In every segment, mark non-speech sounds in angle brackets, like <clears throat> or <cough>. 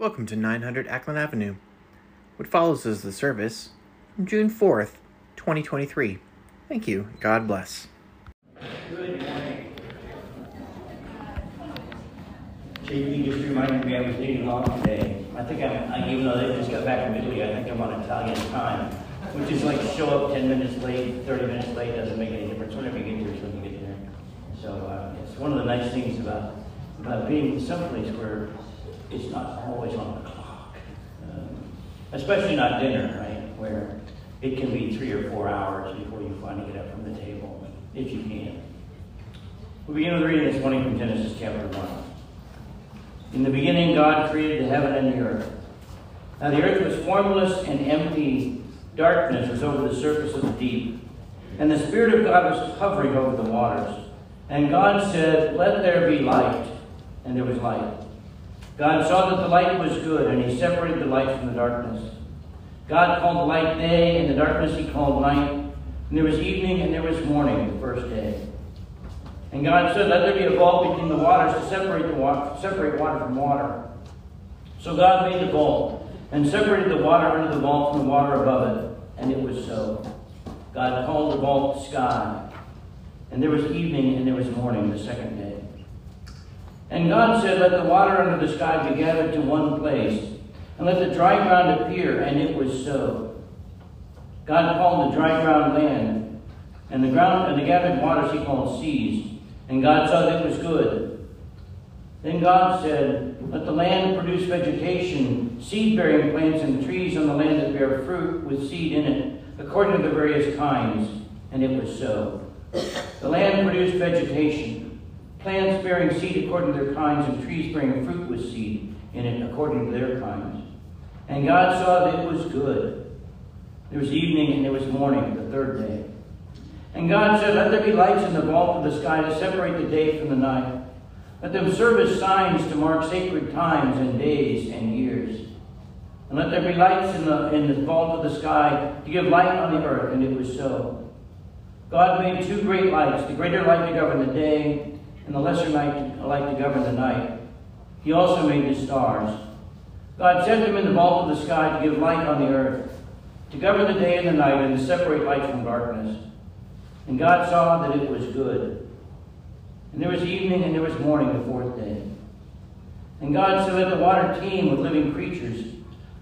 Welcome to 900 Ackland Avenue. What follows is the service from June 4th, 2023. Thank you. God bless. Good morning. JP just reminded me I was leading off today. I think I'm, I, even though they just got back from Italy, I think I'm on Italian time, which is like show up 10 minutes late, 30 minutes late, doesn't make any difference. Whenever you get here, is when you get there. So uh, it's one of the nice things about, about being someplace where it's not always on the clock. Um, especially not dinner, right? Where it can be three or four hours before you finally get up from the table, if you can. We begin with reading this morning from Genesis chapter 1. In the beginning, God created the heaven and the earth. Now the earth was formless and empty. Darkness was over the surface of the deep. And the Spirit of God was hovering over the waters. And God said, Let there be light. And there was light. God saw that the light was good, and he separated the light from the darkness. God called the light day, and the darkness he called night. And there was evening, and there was morning, the first day. And God said, Let there be a vault between the waters to separate, the water, separate water from water. So God made the vault, and separated the water under the vault from the water above it. And it was so. God called the vault sky. And there was evening, and there was morning, the second day. And God said, Let the water under the sky be gathered to one place, and let the dry ground appear, and it was so. God called the dry ground land, and the ground and the gathered waters he called seas. And God saw that it was good. Then God said, Let the land produce vegetation, seed-bearing plants and trees on the land that bear fruit with seed in it, according to the various kinds. And it was so. The land produced vegetation, plants bearing seed according to their kinds, and trees bearing fruit with seed in it according to their kinds. And God saw that it was good. There was evening and there was morning, the third day. And God said, Let there be lights in the vault of the sky to separate the day from the night. Let them serve as signs to mark sacred times and days and years. And let there be lights in the, in the vault of the sky to give light on the earth. And it was so. God made two great lights, the greater light to govern the day, and the lesser light to govern the night. He also made the stars. God sent them in the vault of the sky to give light on the earth, to govern the day and the night, and to separate light from darkness. And God saw that it was good. And there was evening and there was morning the fourth day. And God said, Let the water teem with living creatures.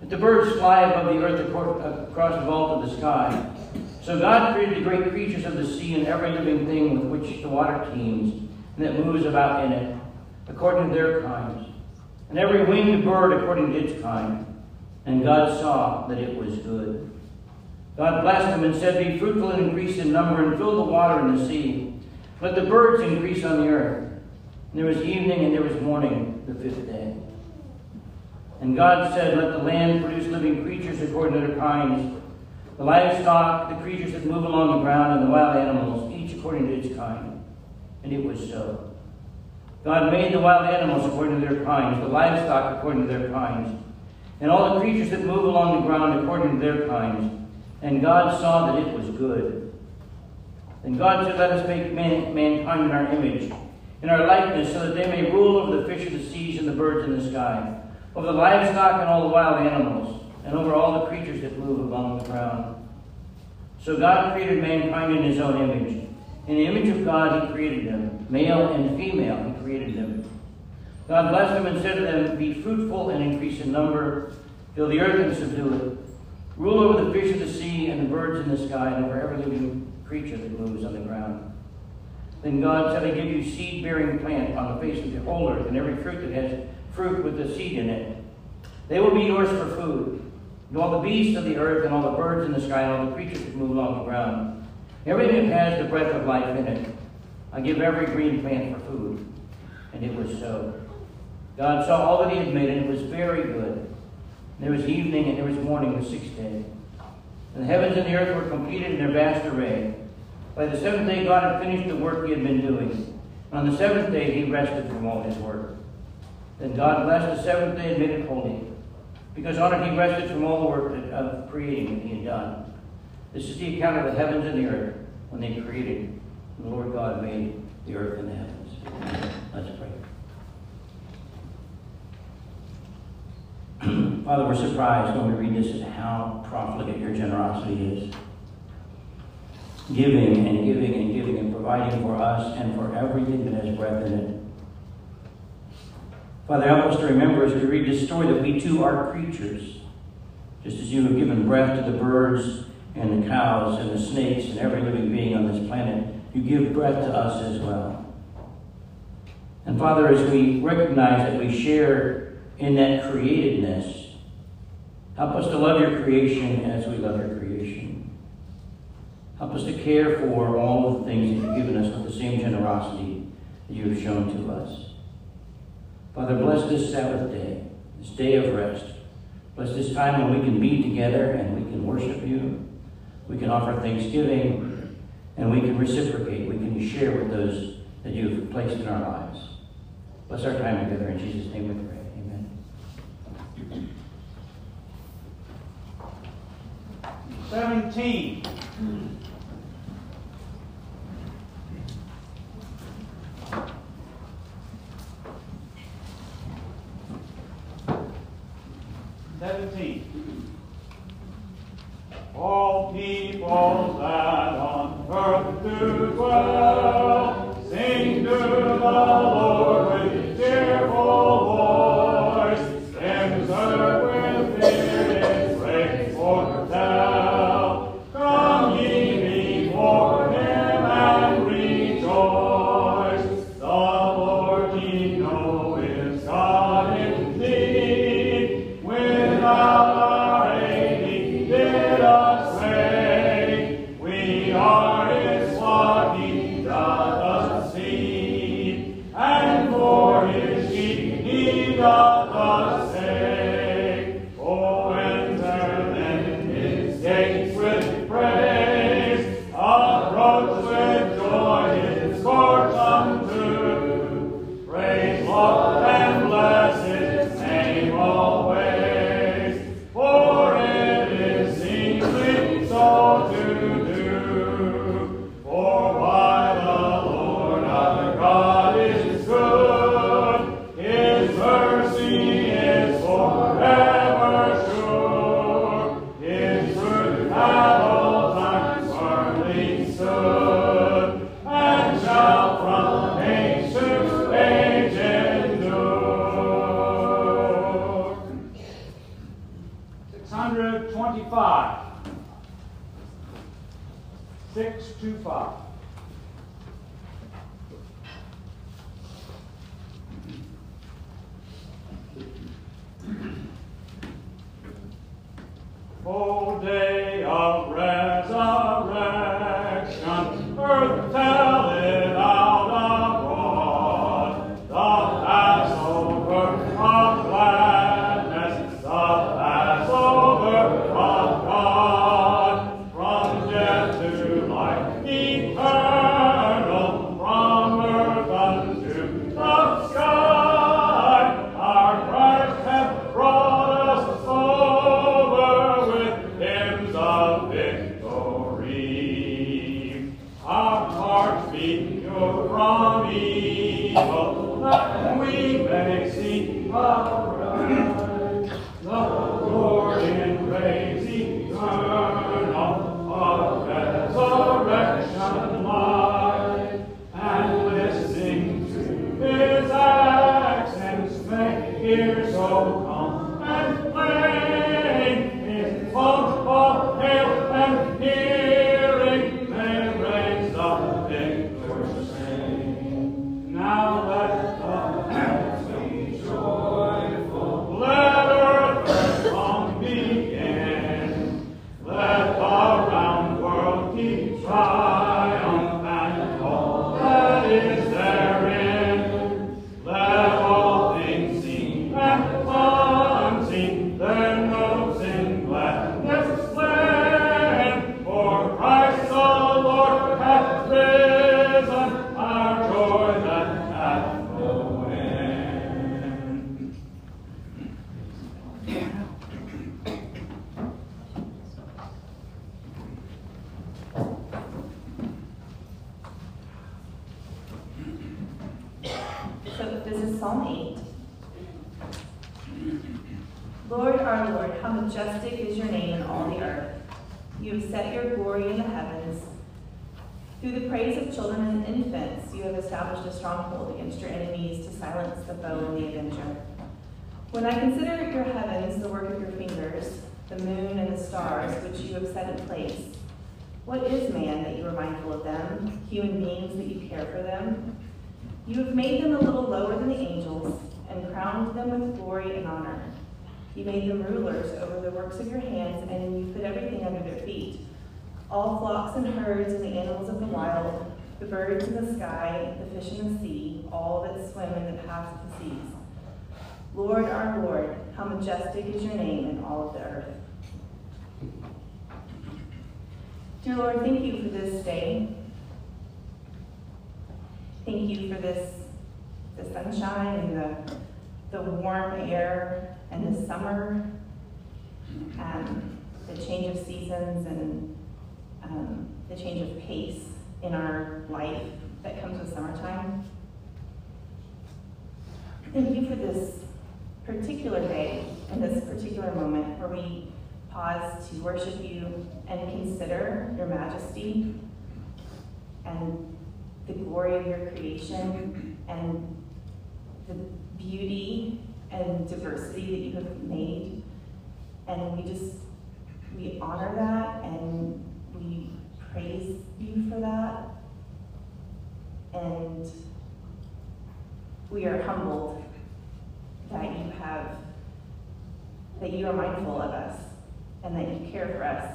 Let the birds fly above the earth across the vault of the sky. So God created the great creatures of the sea and every living thing with which the water teems and that moves about in it, according to their kinds. And every winged bird according to its kind. And God saw that it was good. God blessed them and said, Be fruitful and increase in number, and fill the water in the sea. Let the birds increase on the earth. And there was evening and there was morning, the fifth day. And God said, Let the land produce living creatures according to their kinds, the livestock, the creatures that move along the ground, and the wild animals, each according to its kind. And it was so. God made the wild animals according to their kinds, the livestock according to their kinds, and all the creatures that move along the ground according to their kinds. And God saw that it was good. And God said, Let us make man, mankind in our image, in our likeness, so that they may rule over the fish of the seas and the birds in the sky, over the livestock and all the wild animals, and over all the creatures that move along the ground. So God created mankind in his own image. In the image of God he created them. Male and female he created them. God blessed them and said to them, Be fruitful and increase in number, fill the earth and subdue it. Rule over the fish of the sea and the birds in the sky and over every living creature that moves on the ground. Then God said, I give you seed-bearing plant on the face of the whole earth, and every fruit that has fruit with the seed in it. They will be yours for food. And all the beasts of the earth, and all the birds in the sky, and all the creatures that move along the ground. Everything has the breath of life in it. I give every green plant for food. And it was so. God saw all that he had made, and it was very good. There was evening and there was morning the sixth day. And the heavens and the earth were completed in their vast array. By the seventh day, God had finished the work he had been doing. And on the seventh day, he rested from all his work. Then God blessed the seventh day and made it holy, because on it he rested from all the work of creating that he had done. This is the account of the heavens and the earth when they created. The Lord God made the earth and the heavens. Let's pray. <clears throat> Father, we're surprised when we read this at how profligate your generosity is. Giving and giving and giving and providing for us and for everything that has breath in it. Father, help us to remember as we read this story that we too are creatures. Just as you have given breath to the birds and the cows and the snakes and every living being on this planet, you give breath to us as well. And Father, as we recognize that we share in that createdness, help us to love your creation as we love your creation. Help us to care for all of the things that you've given us with the same generosity that you have shown to us. Father, bless this Sabbath day, this day of rest. Bless this time when we can be together and we can worship you. We can offer thanksgiving, and we can reciprocate. We can share with those that you've placed in our lives. Bless our time together. In Jesus' name we pray. Amen. 17. The foe and the avenger. When I consider your heavens, the work of your fingers, the moon and the stars which you have set in place, what is man that you are mindful of them, human beings that you care for them? You have made them a little lower than the angels and crowned them with glory and honor. You made them rulers over the works of your hands, and you put everything under their feet all flocks and herds and the animals of the wild, the birds in the sky, the fish in the sea, all that swim in the paths of the seas. Lord, our Lord, how majestic is your name in all of the earth. Dear Lord, thank you for this day. Thank you for this, the sunshine and the, the warm air and the summer, and the change of seasons and um, the change of pace in our life that comes with summertime. Thank you for this particular day and this particular moment where we pause to worship you and consider your majesty and the glory of your creation and the beauty and diversity that you have made. And we just, we honor that and we praise you for that. And we are humbled that you have, that you are mindful of us and that you care for us.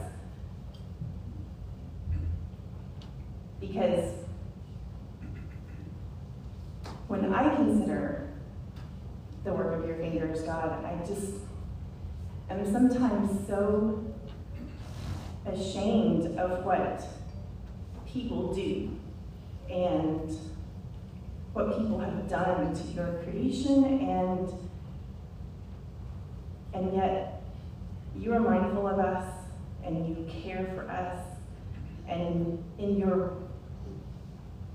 Because when I consider the work of your fingers, God, I just am sometimes so ashamed of what people do and what people have done to your creation and and yet you are mindful of us and you care for us and in your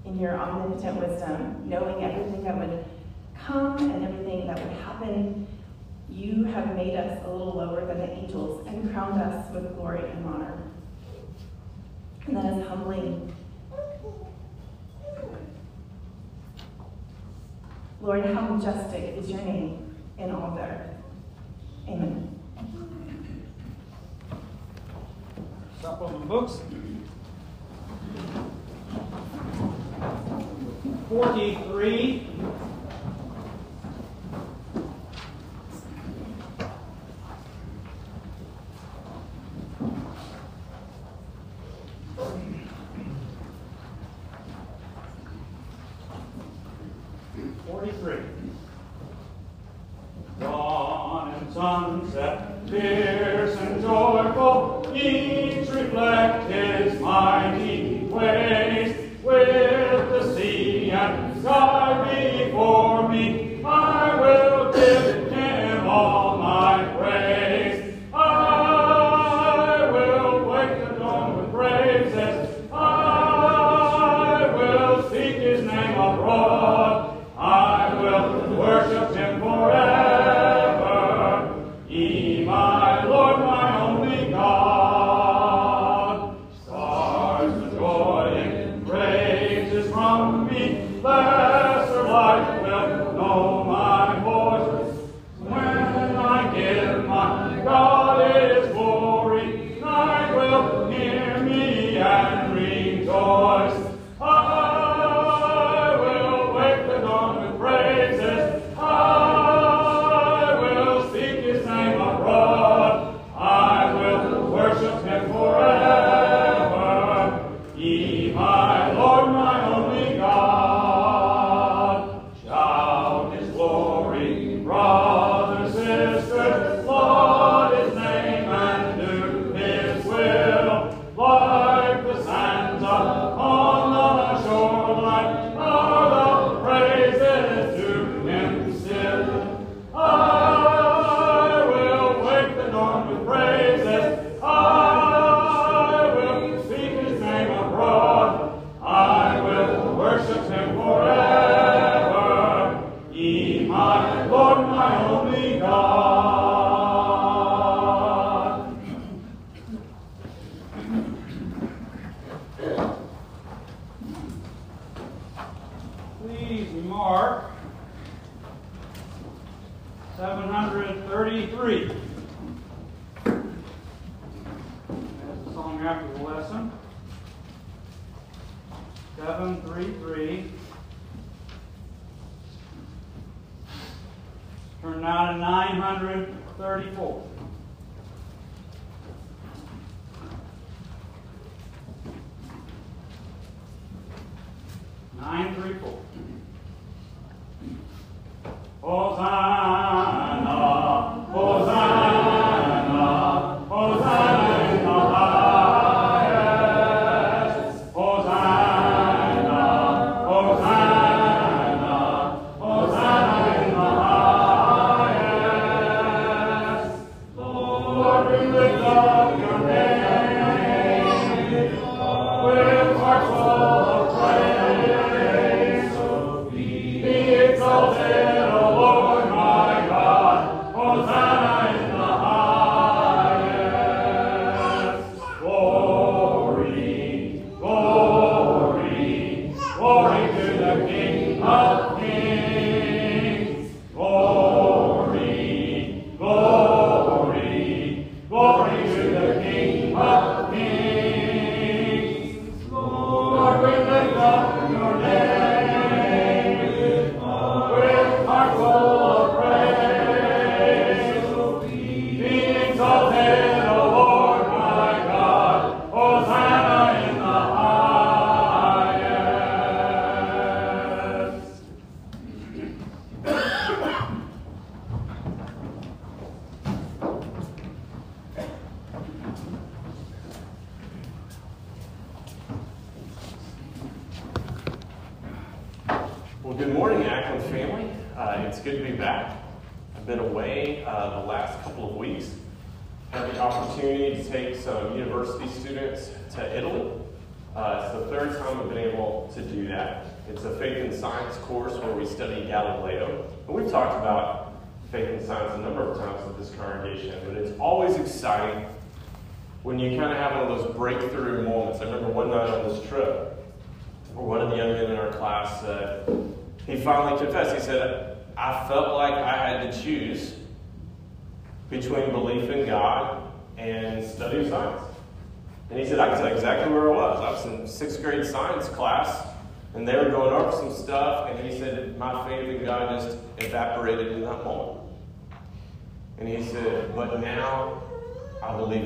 in your omnipotent wisdom knowing everything that would come and everything that would happen you have made us a little lower than the angels and crowned us with glory and honor. And that is humbling. Lord, how majestic is your name in all the earth. Amen. Supplement books. 43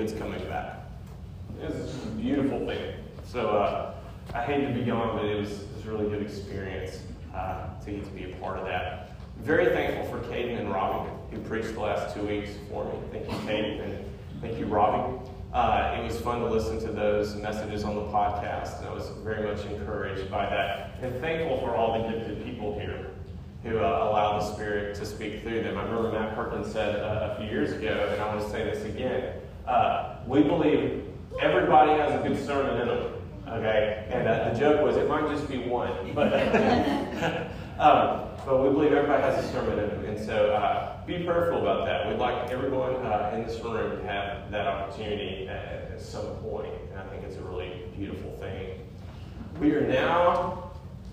it's coming back. It's a beautiful thing. So uh, I hate to be gone, but it was, it was a really good experience uh, to get to be a part of that. Very thankful for Caden and Robbie, who preached the last two weeks for me. Thank you, Caden, and thank you, Robbie. Uh, it was fun to listen to those messages on the podcast, and I was very much encouraged by that. And thankful for all the gifted people here who uh, allow the Spirit to speak through them. I remember Matt Perkins said uh, a few years ago, and I want to say this again. Uh, we believe everybody has a good sermon in them. Okay, and uh, the joke was it might just be one, but <laughs> um, but we believe everybody has a sermon in them, and so uh, be prayerful about that. We'd like everyone uh, in this room to have that opportunity at, at some point, and I think it's a really beautiful thing. We are now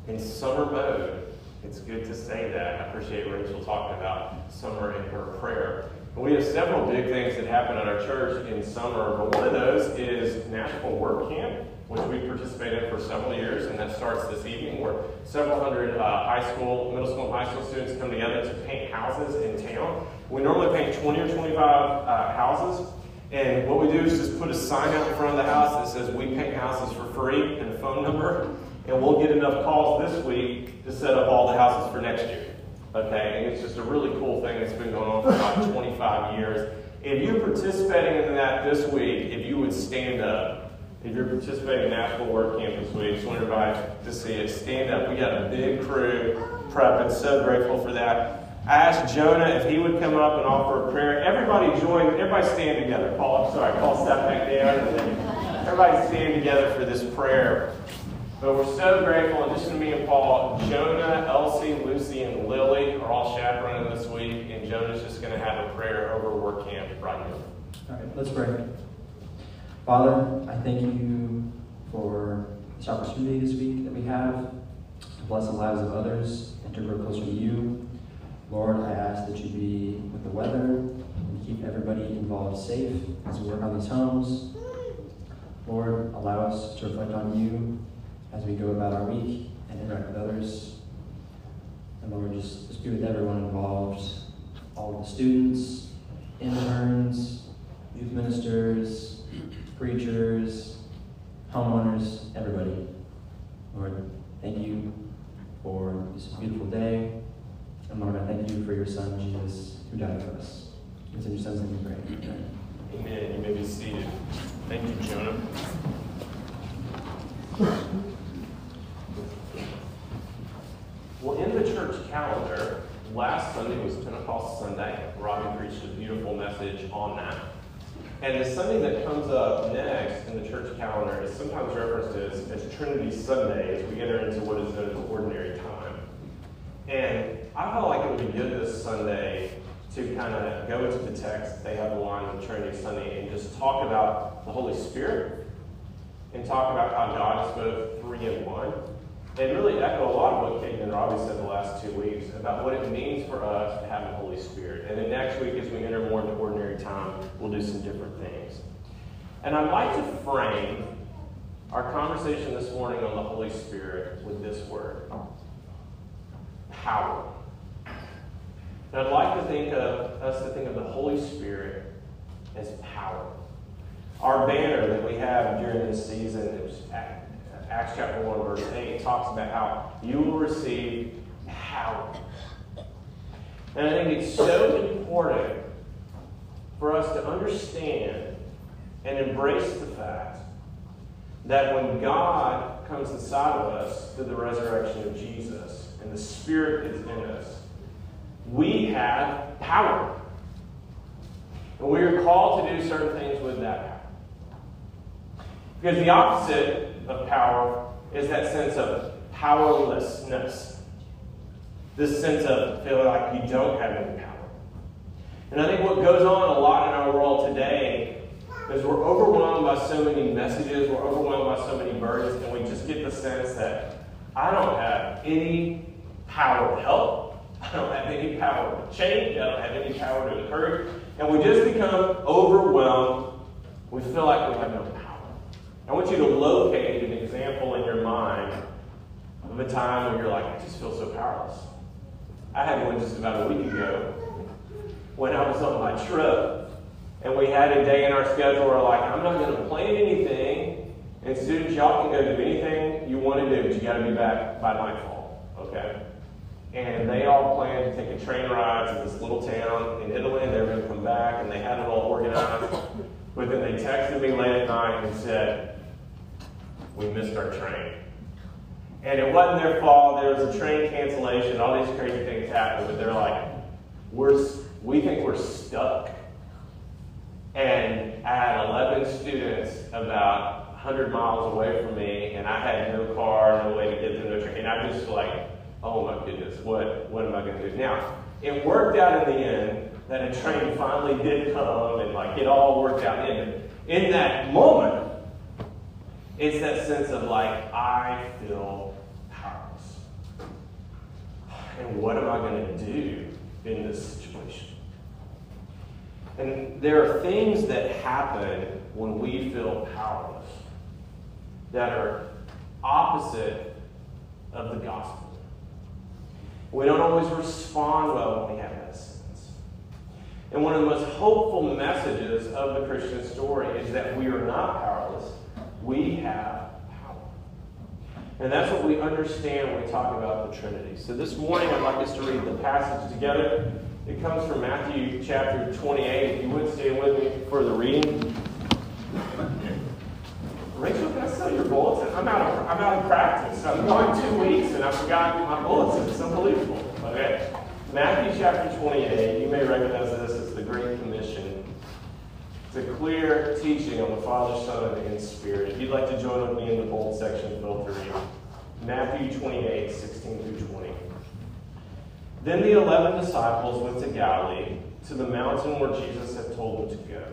in summer mode. It's good to say that. I appreciate Rachel talking about summer in her prayer. But we have several big things that happen at our church in summer, but one of those is National Work Camp, which we participate in for several years, and that starts this evening, where several hundred uh, high school, middle school, and high school students come together to paint houses in town. We normally paint 20 or 25 uh, houses, and what we do is just put a sign out in front of the house that says, We paint houses for free, and a phone number, and we'll get enough calls this week to set up all the houses for next year. Okay, and it's just a really cool thing that's been going on for about <laughs> 25 years. If you're participating in that this week, if you would stand up, if you're participating in National Work Camp this week, just want everybody to see it. Stand up. We got a big crew prepping. So grateful for that. I asked Jonah if he would come up and offer a prayer. Everybody join. Everybody stand together. Paul, I'm sorry. Paul, step back down. And then everybody stand together for this prayer. But we're so grateful, in addition to me and Paul, Jonah, Elsie, Lucy, and Lily are all chaperoning this week, and Jonah's just going to have a prayer over work camp right now. All right, let's pray. Father, I thank you for this opportunity this week that we have to bless the lives of others and to grow closer to you. Lord, I ask that you be with the weather and keep everybody involved safe as we work on these homes. Lord, allow us to reflect on you as we go about our week and interact with others. And Lord, just, just be with everyone involved, all of the students, interns, youth ministers, preachers, homeowners, everybody. Lord, thank you for this beautiful day. And Lord, I thank you for your son, Jesus, who died for us. It's in your son's name we pray. Amen. Amen. You may be seated. Thank you, Jonah. Well, in the church calendar, last Sunday was Pentecost Sunday. Robbie preached a beautiful message on that. And the Sunday that comes up next in the church calendar is sometimes referenced as, as Trinity Sunday as we enter into what is known as ordinary time. And I felt like it would be good this Sunday to kind of go into the text. They have the line of Trinity Sunday and just talk about the Holy Spirit and talk about how God is both three and one. And really echo a lot of what Kate and Robbie said the last two weeks about what it means for us to have the Holy Spirit. And then next week, as we enter more into ordinary time, we'll do some different things. And I'd like to frame our conversation this morning on the Holy Spirit with this word power. And I'd like to think of us to think of the Holy Spirit as power. Our banner that we have during this season is Acts chapter 1, verse 8, talks about how you will receive power. And I think it's so important for us to understand and embrace the fact that when God comes inside of us through the resurrection of Jesus and the Spirit is in us, we have power. And we are called to do certain things with that power. Because the opposite of power is that sense of powerlessness. This sense of feeling like you don't have any power. And I think what goes on a lot in our world today is we're overwhelmed by so many messages, we're overwhelmed by so many burdens, and we just get the sense that I don't have any power to help. <laughs> I don't have any power to change. I don't have any power to encourage. And we just become overwhelmed. We feel like we have no power. I want you to locate an example in your mind of a time when you're like, I just feel so powerless. I had one just about a week ago when I was on my trip, and we had a day in our schedule where like, I'm not going to plan anything, and students, y'all can go do anything you want to do, but you got to be back by nightfall, okay? And they all planned to take a train ride to this little town in Italy, and they were going to come back, and they had it all organized. But then they texted me late at night and said, we missed our train. And it wasn't their fault. There was a train cancellation. All these crazy things happened. But they're like, we're, we think we're stuck. And I had 11 students about 100 miles away from me, and I had no car, no way to get them to train. And I'm just like, oh my goodness, what, what am I going to do? Now, it worked out in the end that a train finally did come, and like it all worked out. And in that moment, it's that sense of like, I feel powerless. And what am I going to do in this situation? And there are things that happen when we feel powerless that are opposite of the gospel. We don't always respond well when we have that sense. And one of the most hopeful messages of the Christian story is that we are not powerless, we have power. And that's what we understand when we talk about the Trinity. So this morning, I'd like us to read the passage together. It comes from Matthew chapter 28. If you would stay with me for the reading. Rachel, can I sell your bulletin? I'm out of, I'm out of practice. I'm going two weeks and I forgot my bulletin. It's unbelievable. Okay? Matthew chapter 28. You may recognize this as the Great Commission. A clear teaching on the Father, Son, and Spirit. If you'd like to join with me in the bold section, feel free. Matthew 28, 16 through 20. Then the eleven disciples went to Galilee, to the mountain where Jesus had told them to go.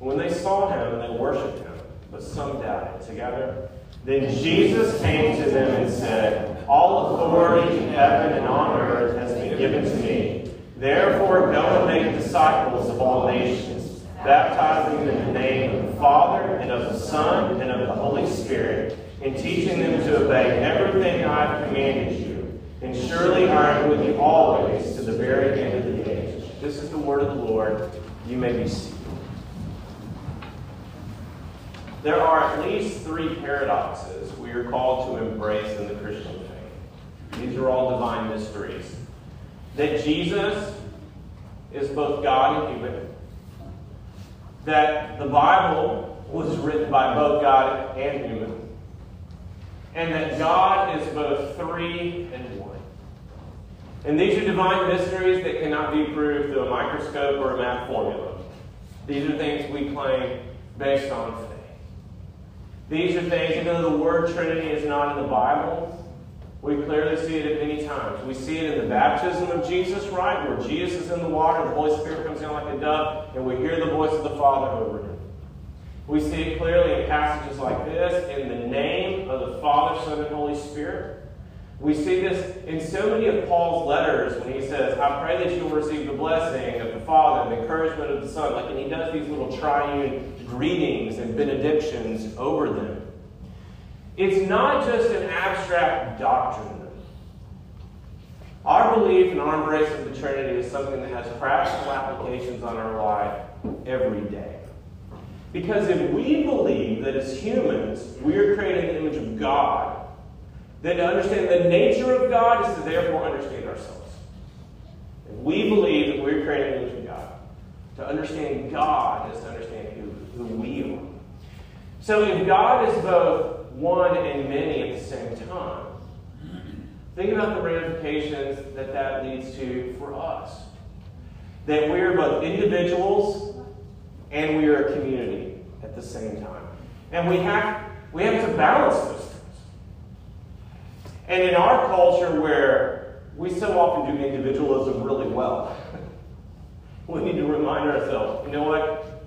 When they saw him, they worshipped him, but some doubted. Together, then Jesus came to them and said, All authority in heaven and on earth has been given to me. Therefore, go and make disciples of all nations, baptizing them in the name of the Father, and of the Son, and of the Holy Spirit, and teaching them to obey everything I have commanded you. And surely I am with you always to the very end of the age. This is the word of the Lord. You may be seated. There are at least three paradoxes we are called to embrace in the Christian faith. These are all divine mysteries. That Jesus is both God and human. That the Bible was written by both God and human. And that God is both three and one. And these are divine mysteries that cannot be proved through a microscope or a math formula. These are things we claim based on faith. These are things, even though the word Trinity is not in the Bible, we clearly see it at many times. We see it in the baptism of Jesus, right? Where Jesus is in the water, the Holy Spirit comes in like a dove, and we hear the voice of the Father over him. We see it clearly in passages like this, in the name of the Father, Son, and Holy Spirit. We see this in so many of Paul's letters when he says, I pray that you will receive the blessing of the Father, and the encouragement of the Son. Like, and he does these little triune greetings and benedictions over them. It's not just an abstract doctrine. Our belief and our embrace of the Trinity is something that has practical applications on our life every day. Because if we believe that as humans we are created in the image of God, then to understand the nature of God is to therefore understand ourselves. If we believe that we're created in the image of God, to understand God is to understand who, who we are. So if God is both one and many at the same time, think about the ramifications that that leads to for us. That we are both individuals and we are a community at the same time. And we have, we have to balance those things. And in our culture where we so often do individualism really well, <laughs> we need to remind ourselves, you know what?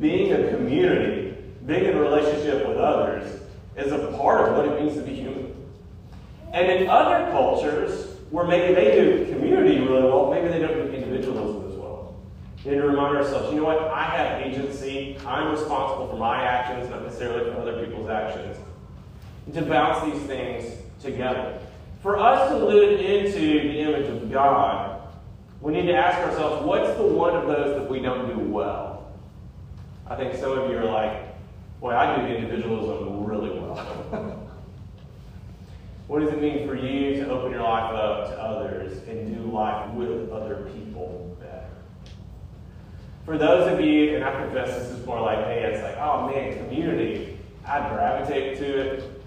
Being a community, being in relationship with others, is a part of what it means to be human. And in other cultures, where maybe they do community really well, maybe they don't do individualism as well. We need to remind ourselves, you know what? I have agency. I'm responsible for my actions, not necessarily for other people's actions. And to balance these things together. For us to live into the image of God, we need to ask ourselves, what's the one of those that we don't do well? I think some of you are like, boy, I do individualism really well. <laughs> what does it mean for you to open your life up to others and do life with other people better? For those of you, and I confess this is more like me, it's like, oh man, community. I gravitate to it.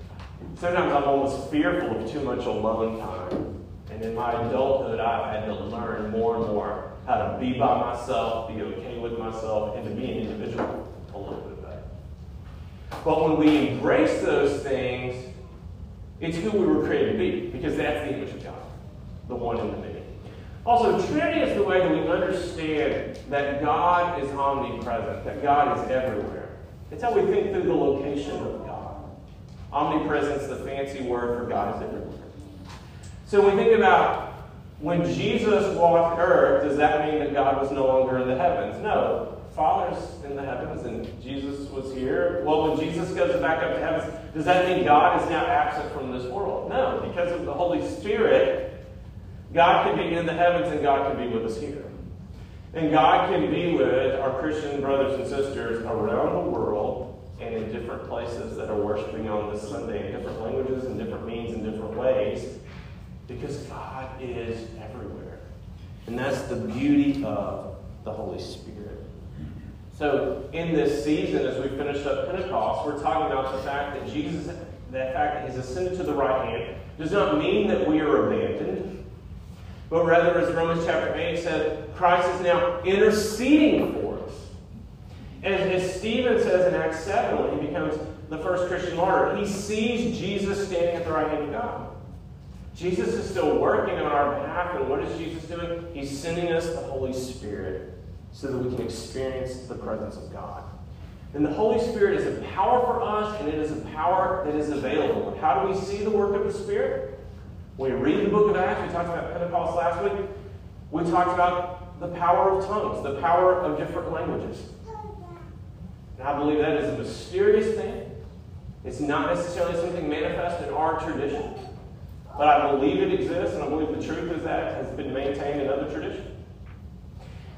Sometimes I'm almost fearful of too much alone time. And in my adulthood, I've had to learn more and more how to be by myself, be okay with myself, and to be an individual a little bit better. But when we embrace those things, it's who we were created to be, because that's the image of God, the one in the many. Also, Trinity is the way that we understand that God is omnipresent, that God is everywhere. It's how we think through the location of God. Omnipresence, the fancy word for God is everywhere. So when we think about when Jesus walked earth, does that mean that God was no longer in the heavens? No. Father's in the heavens and Jesus was here. Well, when Jesus goes back up to heaven, does that mean God is now absent from this world? No. Because of the Holy Spirit, God can be in the heavens and God can be with us here. And God can be with our Christian brothers and sisters around the world and in different places that are worshiping on this Sunday in different languages and different means and different ways because God is everywhere. And that's the beauty of the Holy Spirit. So, in this season, as we finish up Pentecost, we're talking about the fact that Jesus, that fact that He's ascended to the right hand, does not mean that we are abandoned, but rather, as Romans chapter 8 said, Christ is now interceding for us. And as Stephen says in Acts 7, when he becomes the first Christian martyr, he sees Jesus standing at the right hand of God. Jesus is still working on our behalf, and what is Jesus doing? He's sending us the Holy Spirit so that we can experience the presence of God. And the Holy Spirit is a power for us, and it is a power that is available. How do we see the work of the Spirit? When we read the book of Acts, we talked about Pentecost last week. We talked about the power of tongues, the power of different languages. And I believe that is a mysterious thing. It's not necessarily something manifest in our tradition. But I believe it exists, and I believe the truth is that has been maintained in other traditions.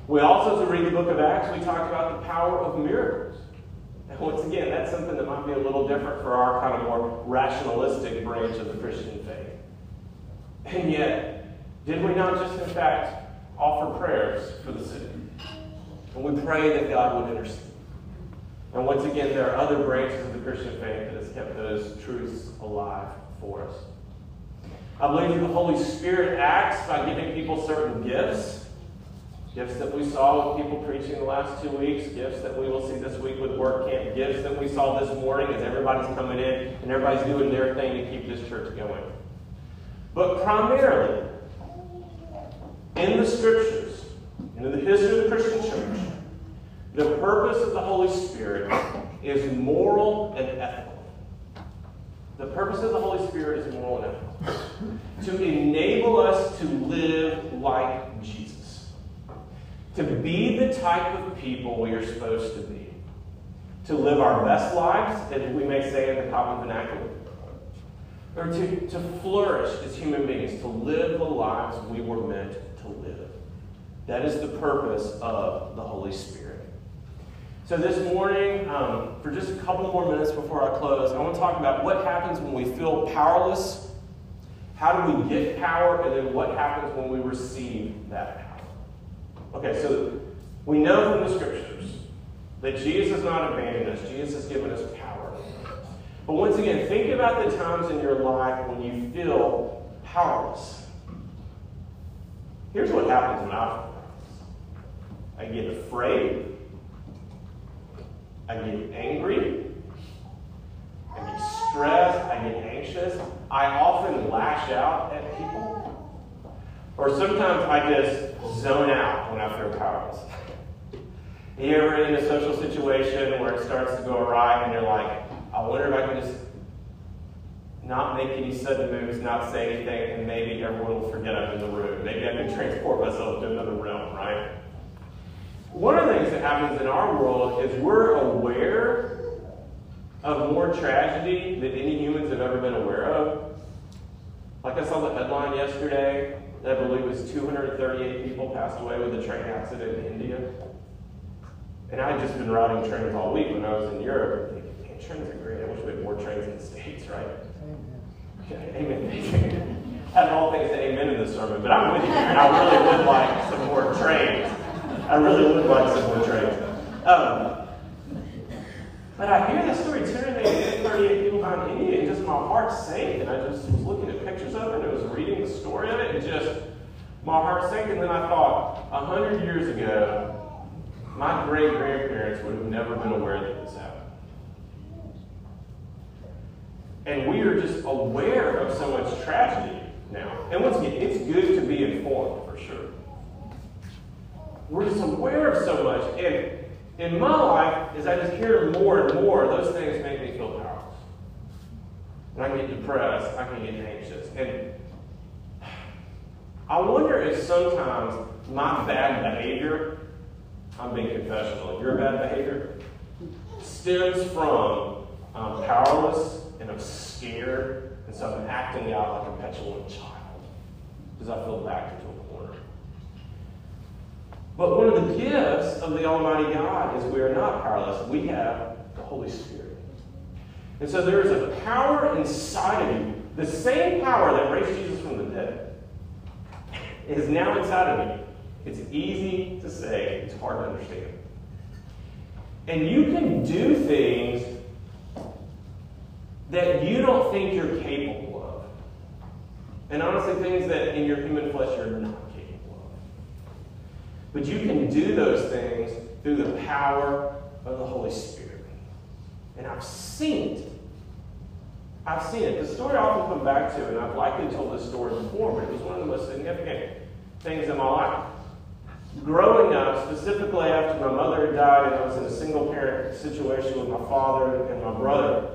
We also, as we read the book of Acts, we talk about the power of miracles. And once again, that's something that might be a little different for our kind of more rationalistic branch of the Christian faith. And yet, did we not just, in fact, offer prayers for the city? And we pray that God would intercede. And once again, there are other branches of the Christian faith that has kept those truths alive for us. I believe that the Holy Spirit acts by giving people certain gifts. Gifts that we saw with people preaching the last two weeks, gifts that we will see this week with work camp, gifts that we saw this morning as everybody's coming in and everybody's doing their thing to keep this church going. But primarily, in the scriptures, in the history of the Christian church, the purpose of the Holy Spirit is moral and ethical. The purpose of the Holy Spirit is moral and ethical. to enable us to live like. To be the type of people we are supposed to be. To live our best lives, as we may say in the common vernacular. Or to, to flourish as human beings, to live the lives we were meant to live. That is the purpose of the Holy Spirit. So, this morning, um, for just a couple more minutes before I close, I want to talk about what happens when we feel powerless. How do we get power? And then what happens when we receive that? Okay, so we know from the scriptures that Jesus has not abandoned us, Jesus has given us power. But once again, think about the times in your life when you feel powerless. Here's what happens when I I get afraid. I get angry. I get stressed. I get anxious. I often lash out at people. Or sometimes I just zone out when I feel powerless. You ever in a social situation where it starts to go awry and you're like, I wonder if I can just not make any sudden moves, not say anything, and maybe everyone will forget I'm in the room. Maybe I can transport myself to another realm, right? One of the things that happens in our world is we're aware of more tragedy than any humans have ever been aware of. Like I saw the headline yesterday I believe it was 238 people passed away with a train accident in India. And I had just been riding trains all week when I was in Europe. Thinking, man, trains are great. I wish we had more trains in the States, right? <laughs> Amen. amen. I had all things to amen in this sermon, but I'm with you. I really would like some more trains. I really would like some more trains. Um, but I hear this story, 238 people found India, and just my heart sank. And I just was looking pictures of it, I was reading the story of it, and just my heart sank. And then I thought, a hundred years ago, my great grandparents would have never been aware that this happened. And we are just aware of so much tragedy now. And once again, it's good to be informed for sure. We're just aware of so much. And in my life, as I just hear more and more, those things make me feel powerless. And I get depressed, I can get anxious. And I wonder if sometimes my bad behavior, I'm being confessional, your bad behavior, stems from I'm powerless and I'm scared, and so I'm acting out like a petulant child because I feel backed into a corner. But one of the gifts of the Almighty God is we are not powerless. We have the Holy Spirit. And so there is a power inside of you. The same power that raised Jesus from the dead is now inside of you. It's easy to say, it's hard to understand. And you can do things that you don't think you're capable of. And honestly, things that in your human flesh you're not capable of. but you can do those things through the power of the Holy Spirit. And I've seen it. I've seen it. The story I often come back to, and I've likely told this story before, but it was one of the most significant things in my life. Growing up, specifically after my mother had died, and I was in a single parent situation with my father and my brother,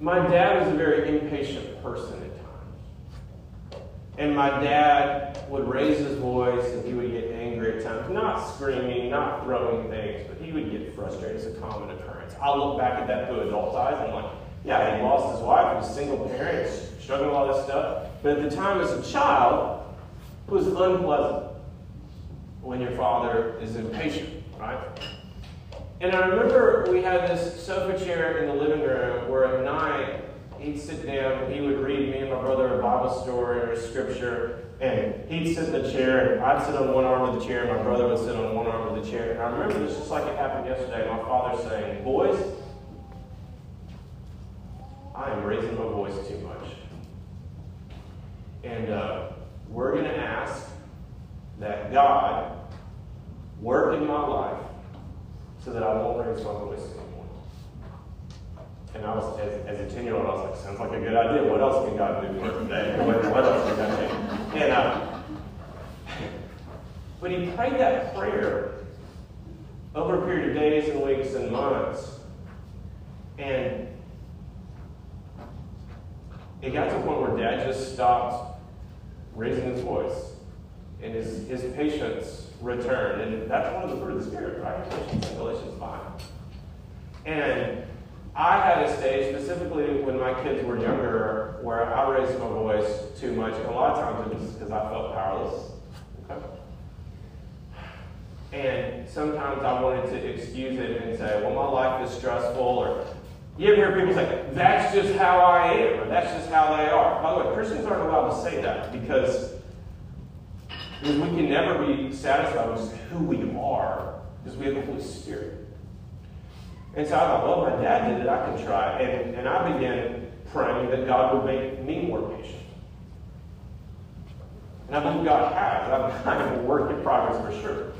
my dad was a very impatient person at times. And my dad would raise his voice and he would get angry at times. Not screaming, not throwing things, but he would get frustrated. It's a common occurrence. I look back at that through adult eyes and I'm like, yeah, he lost his wife, he was a single parent, struggling with all this stuff. But at the time as a child, it was unpleasant when your father is impatient, right? And I remember we had this sofa chair in the living room where at night he'd sit down and he would read me and my brother a Bible story or a scripture, and he'd sit in the chair, and I'd sit on one arm of the chair, and my brother would sit on one arm of the chair. And I remember this just like it happened yesterday. My father saying, Boys, I am raising my voice too much. And uh, we're going to ask that God work in my life so that I won't raise my voice. And I was, as, as a 10 year old, I was like, sounds like a good idea. What else can God do for us today? What, what else can God do? And, uh, <laughs> but he prayed that prayer over a period of days and weeks and months. And it got to a point where dad just stopped raising his voice. And his, his patience returned. And that's one of the fruit of the Spirit, right? Galatians 5. And I had a stage, specifically when my kids were younger, where I raised my voice too much. And a lot of times it was because I felt powerless. Okay? And sometimes I wanted to excuse it and say, well, my life is stressful, or you ever hear people say, that's just how I am, or that's just how they are. By the way, Christians aren't allowed to say that because, because we can never be satisfied with who we are because we have the Holy Spirit. And so I thought, well, my dad did it, I can try. And, and I began praying that God would make me more patient. And I believe God has. I'm <laughs> kind of a work in progress for sure.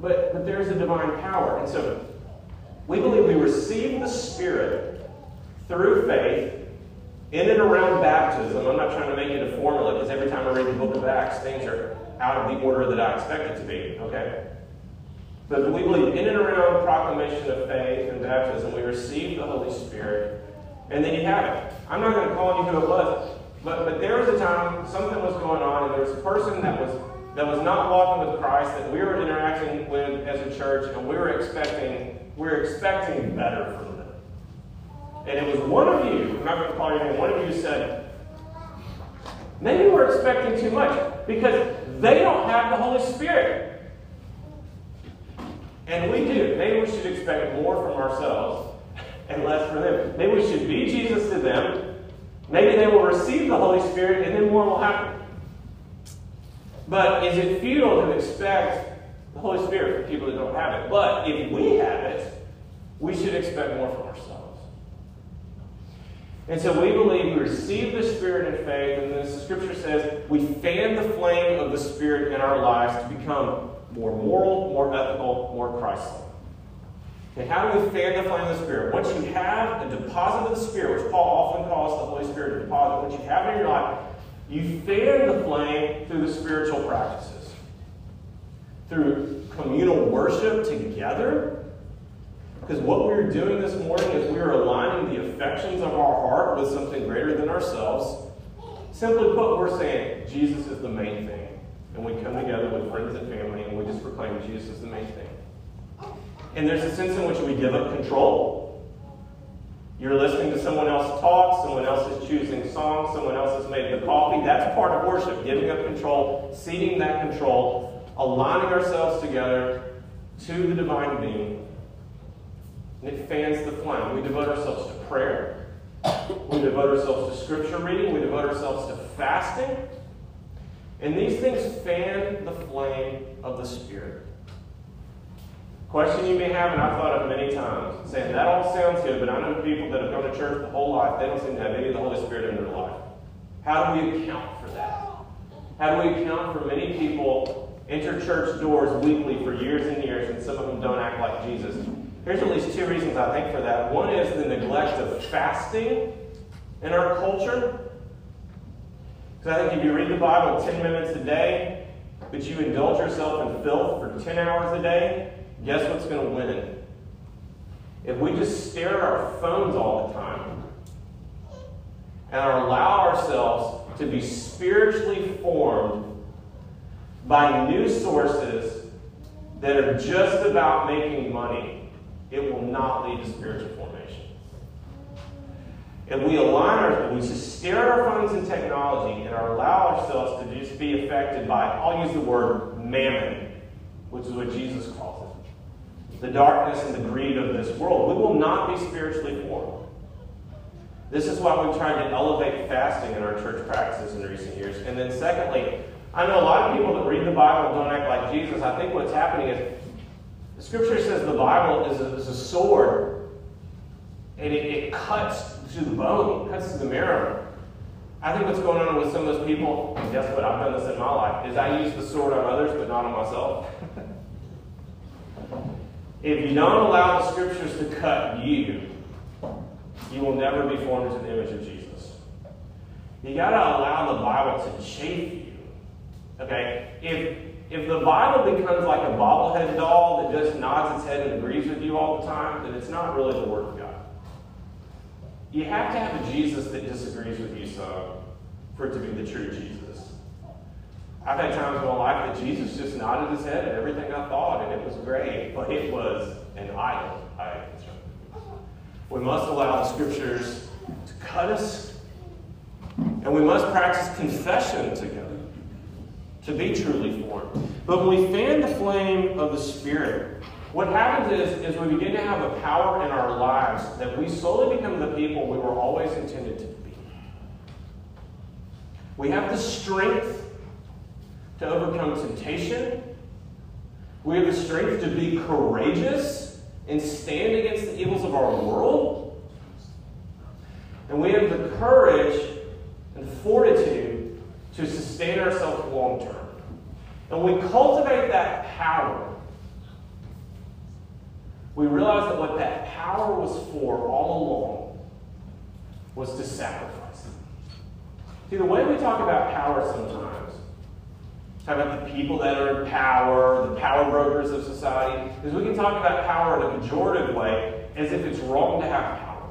But, but there's a divine power. And so we believe we receive the Spirit through faith in and around baptism. I'm not trying to make it a formula because every time I read the book of Acts, things are out of the order that I expect it to be. Okay? But we believe in and around proclamation of faith and baptism, we receive the Holy Spirit, and then you have it. I'm not going to call you who it was, but, but there was a time something was going on, and there was a person that was that was not walking with Christ that we were interacting with as a church, and we were expecting we were expecting better from them. And it was one of you, I'm not going to call your name, one of you said, maybe we're expecting too much because they don't have the Holy Spirit. And we do. Maybe we should expect more from ourselves and less from them. Maybe we should be Jesus to them. Maybe they will receive the Holy Spirit and then more will happen. But is it futile to expect the Holy Spirit from people that don't have it? But if we have it, we should expect more from ourselves. And so we believe we receive the Spirit in faith, and the Scripture says, we fan the flame of the Spirit in our lives to become more moral, more ethical, more Christ-like. And how do we fan the flame of the Spirit? Once you have a deposit of the Spirit, which Paul often calls the Holy Spirit a deposit, once you have in your life, you fan the flame through the spiritual practices. Through communal worship together. Because what we're doing this morning is we are aligning the affections of our heart with something greater than ourselves. Simply put, we're saying Jesus is the main thing. And we come together with friends and family and we just proclaim Jesus is the main thing. And there's a sense in which we give up control. You're listening to someone else talk, someone else is choosing songs, someone else has made the coffee. That's part of worship, giving up control, ceding that control, aligning ourselves together to the divine being. And it fans the flame. We devote ourselves to prayer. We devote ourselves to scripture reading. We devote ourselves to fasting. And these things fan the flame of the Spirit. Question you may have, and I've thought of many times, saying that all sounds good, but I know people that have gone to church the whole life, they don't seem to have any of the Holy Spirit in their life. How do we account for that? How do we account for many people enter church doors weekly for years and years, and some of them don't act like Jesus? Here's at least two reasons I think for that. One is the neglect of fasting in our culture. Because I think if you read the Bible 10 minutes a day, but you indulge yourself in filth for 10 hours a day, guess what's going to win? It? If we just stare at our phones all the time and allow ourselves to be spiritually formed by new sources that are just about making money, it will not lead to spiritual. If we align our, we just stare at our phones and technology and allow ourselves to just be affected by, I'll use the word mammon, which is what Jesus calls it, the darkness and the greed of this world, we will not be spiritually formed. This is why we've tried to elevate fasting in our church practices in recent years. And then, secondly, I know a lot of people that read the Bible and don't act like Jesus. I think what's happening is the scripture says the Bible is a, is a sword and it, it cuts through the bone, it cuts through the marrow. I think what's going on with some of those people, and guess what? I've done this in my life, is I use the sword on others but not on myself. <laughs> if you don't allow the scriptures to cut you, you will never be formed into the image of Jesus. You got to allow the Bible to shape you. Okay? If if the Bible becomes like a bobblehead doll that just nods its head and agrees with you all the time, then it's not really the Word of God. You have to have a Jesus that disagrees with you some for it to be the true Jesus. I've had times in my life that Jesus just nodded his head at everything I thought, and it was great, but it was an idol. I we must allow the scriptures to cut us, and we must practice confession together to be truly formed. But when we fan the flame of the Spirit, what happens is, is we begin to have a power in our lives that we slowly become the people we were always intended to be. We have the strength to overcome temptation. We have the strength to be courageous and stand against the evils of our world. And we have the courage and fortitude to sustain ourselves long term. And we cultivate that power. We realize that what that power was for all along was to sacrifice. See, the way we talk about power sometimes, talk about the people that are in power, the power brokers of society, is we can talk about power in a pejorative way as if it's wrong to have power.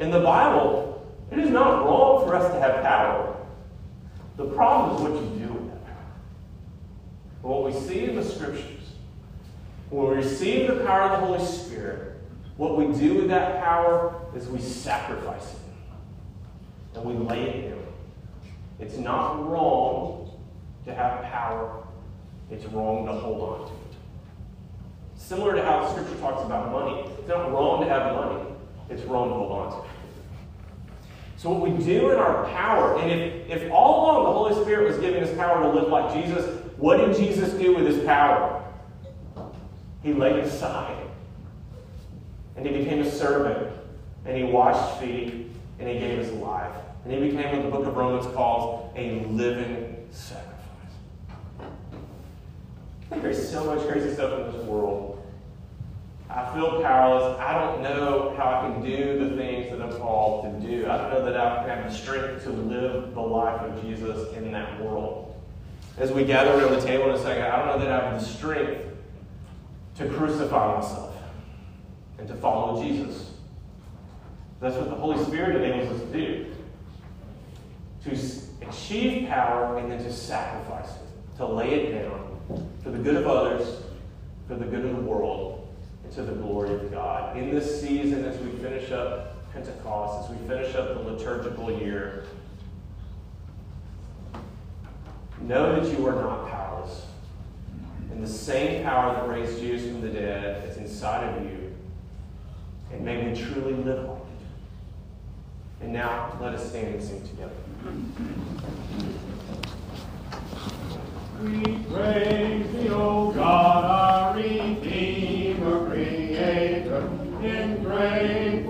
In the Bible, it is not wrong for us to have power. The problem is what you do with that power. What we see in the scriptures, when we receive the power of the Holy Spirit, what we do with that power is we sacrifice it and we lay it down. It's not wrong to have power, it's wrong to hold on to it. Similar to how scripture talks about money. It's not wrong to have money, it's wrong to hold on to it. So, what we do in our power, and if, if all along the Holy Spirit was giving us power to live like Jesus, what did Jesus do with his power? He laid aside. And he became a servant. And he washed feet. And he gave his life. And he became what the book of Romans calls a living sacrifice. There's so much crazy stuff in this world. I feel powerless. I don't know how I can do the things that I'm called to do. I don't know that I have the strength to live the life of Jesus in that world. As we gather around the table in a second, I don't know that I have the strength to crucify myself and to follow Jesus. That's what the Holy Spirit enables us to do. To achieve power and then to sacrifice it, to lay it down for the good of others, for the good of the world, and to the glory of God. In this season, as we finish up Pentecost, as we finish up the liturgical year, know that you are not powerless. And the same power that raised Jesus from the dead is inside of you. And may we truly live like it. And now, let us stand and sing together. We praise thee, O God, our Redeemer, Creator, in grateful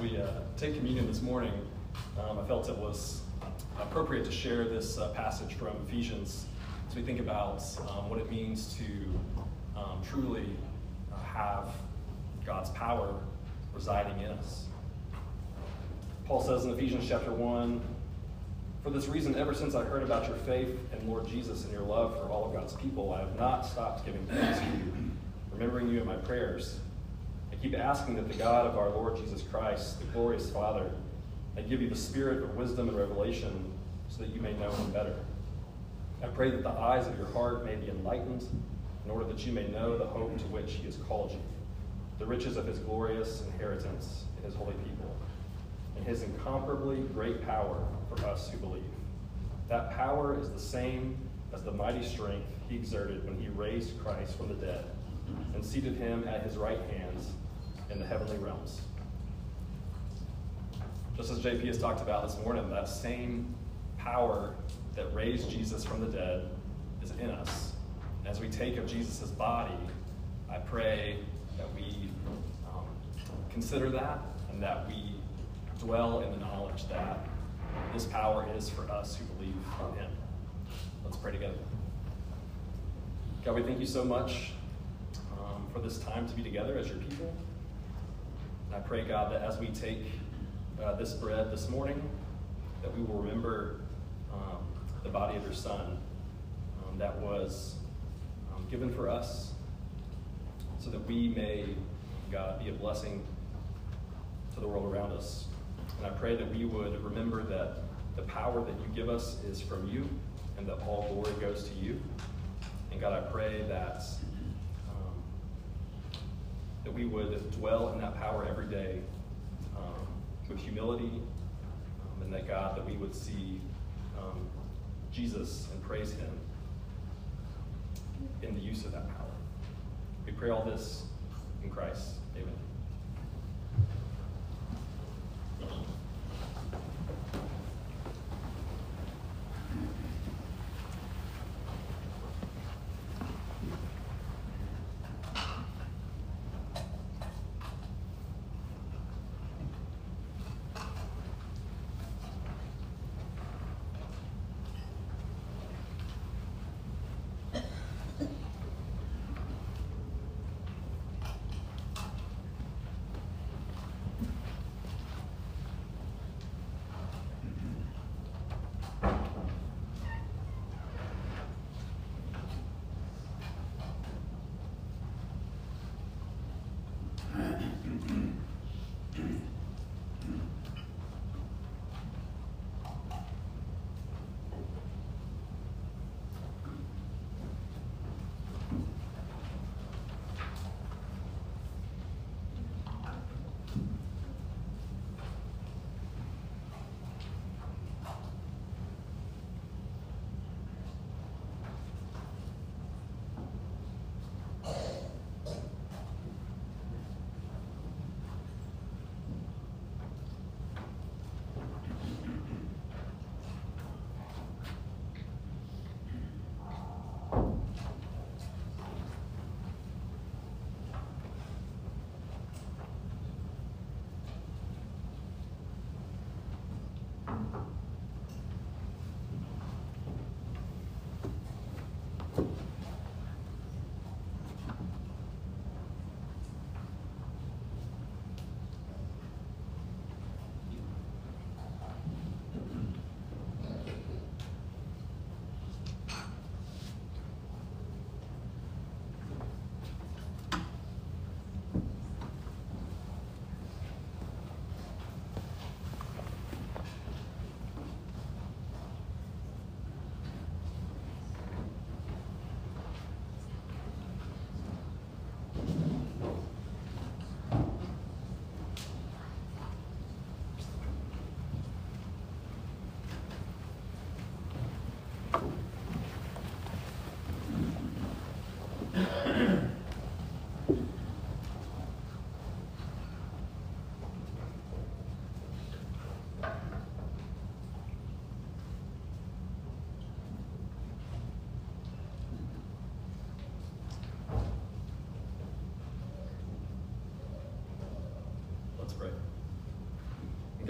we uh, take communion this morning, um, I felt it was appropriate to share this uh, passage from Ephesians as we think about um, what it means to um, truly uh, have God's power residing in us. Paul says in Ephesians chapter 1 For this reason, ever since I heard about your faith in Lord Jesus and your love for all of God's people, I have not stopped giving thanks to you, remembering you in my prayers. Keep asking that the God of our Lord Jesus Christ, the glorious Father, may give you the spirit of wisdom and revelation so that you may know him better. I pray that the eyes of your heart may be enlightened in order that you may know the hope to which he has called you, the riches of his glorious inheritance in his holy people, and his incomparably great power for us who believe. That power is the same as the mighty strength he exerted when he raised Christ from the dead and seated him at his right hand in the heavenly realms. Just as JP has talked about this morning, that same power that raised Jesus from the dead is in us. As we take of Jesus' body, I pray that we um, consider that and that we dwell in the knowledge that this power is for us who believe in him. Let's pray together. God, we thank you so much um, for this time to be together as your people. I pray, God, that as we take uh, this bread this morning, that we will remember um, the body of your Son um, that was um, given for us so that we may, God, be a blessing to the world around us. And I pray that we would remember that the power that you give us is from you and that all glory goes to you. And God, I pray that we would dwell in that power every day um, with humility, um, and that God, that we would see um, Jesus and praise Him in the use of that power. We pray all this in Christ.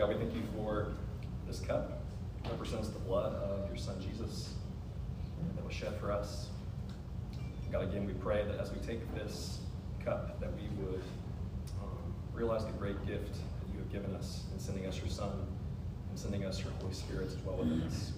God, we thank you for this cup. It represents the blood of your son Jesus that was shed for us. God, again, we pray that as we take this cup, that we would um, realize the great gift that you have given us in sending us your Son and sending us your Holy Spirit to dwell within us.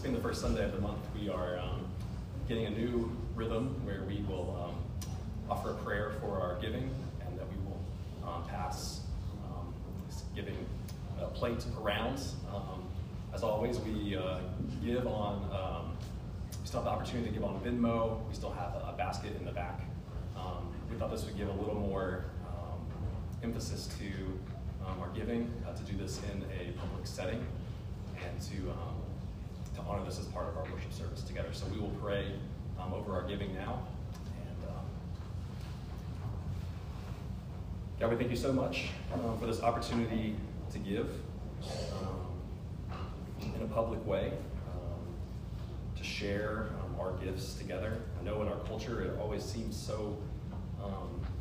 This being the first Sunday of the month, we are um, getting a new rhythm where we will um, offer a prayer for our giving and that we will um, pass um, giving uh, plate around. Um, as always, we uh, give on, um, we still have the opportunity to give on Venmo. We still have a, a basket in the back. We thought this would give a little more emphasis to our giving, uh, to do this in a public setting and to honor this as part of our worship service together. So we will pray um, over our giving now. And um, God, we thank you so much um, for this opportunity to give um, in a public way, um, to share um, our gifts together. I know in our culture it always seems so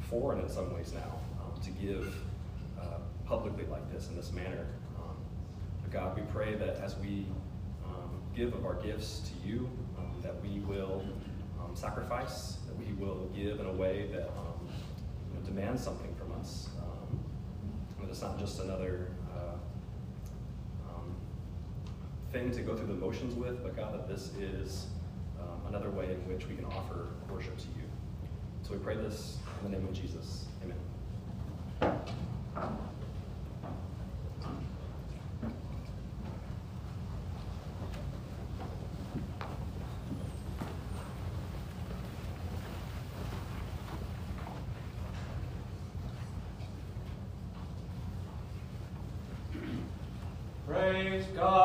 foreign in some ways now to give uh, publicly like this in this manner. But God, we pray that as we give of our gifts to you, um, that we will um, sacrifice, that we will give in a way that um, you know, demands something from us. Um, that it's not just another uh, um, thing to go through the motions with, but God, that this is um, another way in which we can offer worship to you. So we pray this in the name of Jesus. Amen. Praise God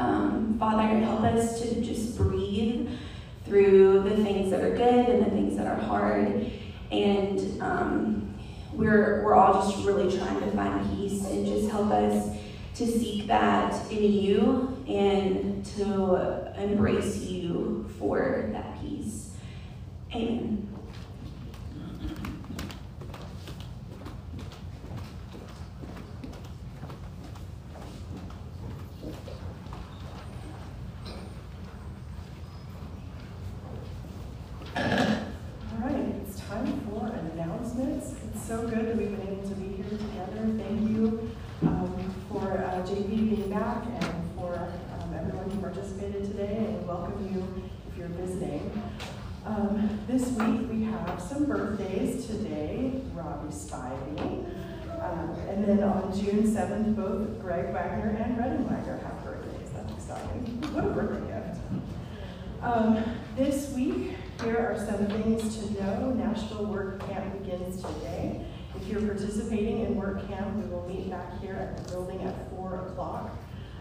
Um, Father, help us to just breathe through the things that are good and the things that are hard. And um, we're, we're all just really trying to find peace and just help us to seek that in you and to embrace you for that peace. Amen. All right, it's time for announcements. It's so good that we've been able to be here together. Thank you um, for uh, JP being back and for um, everyone who participated today, and we welcome you if you're visiting. Um, this week we have some birthdays today. Robbie Spivey. Um, and then June 7th, both Greg Wagner and Brendan Wagner have birthdays. That's exciting. What a birthday gift. Um, this week, here are some things to know. Nashville Work Camp begins today. If you're participating in Work Camp, we will meet back here at the building at 4 o'clock.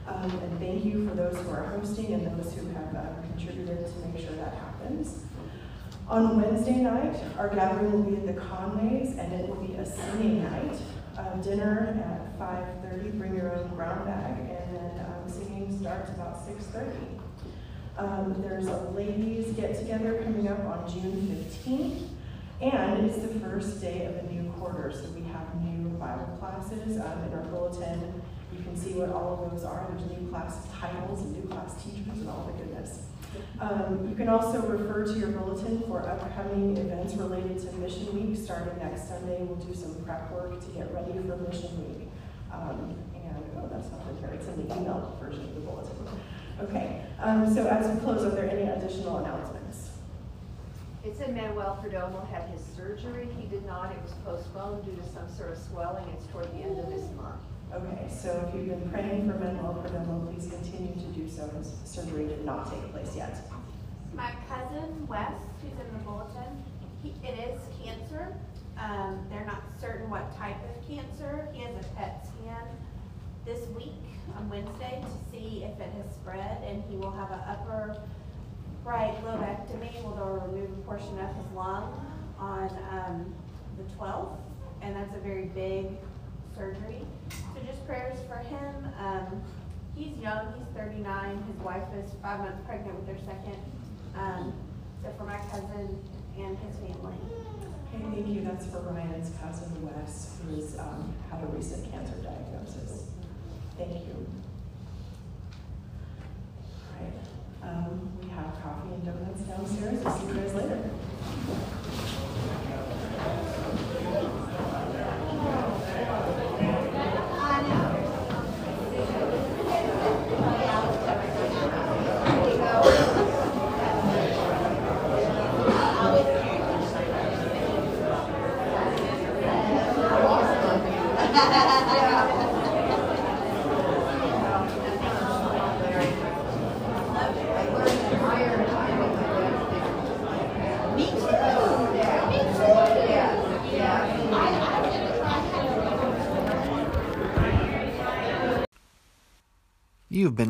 Um, and thank you for those who are hosting and those who have uh, contributed to make sure that happens. On Wednesday night, our gathering will be at the Conways, and it will be a singing night. Uh, dinner at 5.30, bring your own brown bag, and then um, singing starts about 6.30. Um, there's a ladies get together coming up on June 15th, and it's the first day of a new quarter, so we have new Bible classes um, in our bulletin. You can see what all of those are. There's new class titles and new class teachers and all the goodness. Um, you can also refer to your bulletin for upcoming events related to Mission Week. Starting next Sunday, we'll do some prep work to get ready for Mission Week. Um, and oh, that's not in here. It's in the email version of the bulletin. Okay, um, so as we close, are there any additional announcements? It said Manuel Perdomo had his surgery. He did not. It was postponed due to some sort of swelling. It's toward the end of this month. Okay, so if you've been praying for Menlo, for Menlo, please continue to do so. His surgery did not take place yet. My cousin Wes, who's in the bulletin, he, it is cancer. Um, they're not certain what type of cancer. He has a PET scan this week on Wednesday to see if it has spread, and he will have an upper right lobectomy. Well, they'll remove a portion of his lung on um, the 12th, and that's a very big surgery. So just prayers for him. Um, he's young, he's 39. His wife is five months pregnant with their second. Um, so for my cousin and his family. Okay, thank you. That's for Ryan's cousin Wes, who has um, had a recent cancer diagnosis. Thank you. All right. Um, we have coffee and donuts downstairs. We'll see you guys later.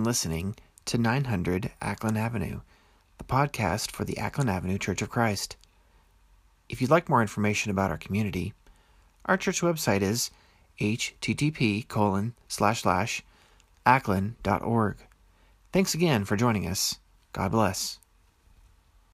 Listening to 900 Ackland Avenue, the podcast for the Ackland Avenue Church of Christ. If you'd like more information about our community, our church website is http colon slash slash ackland.org. Thanks again for joining us. God bless.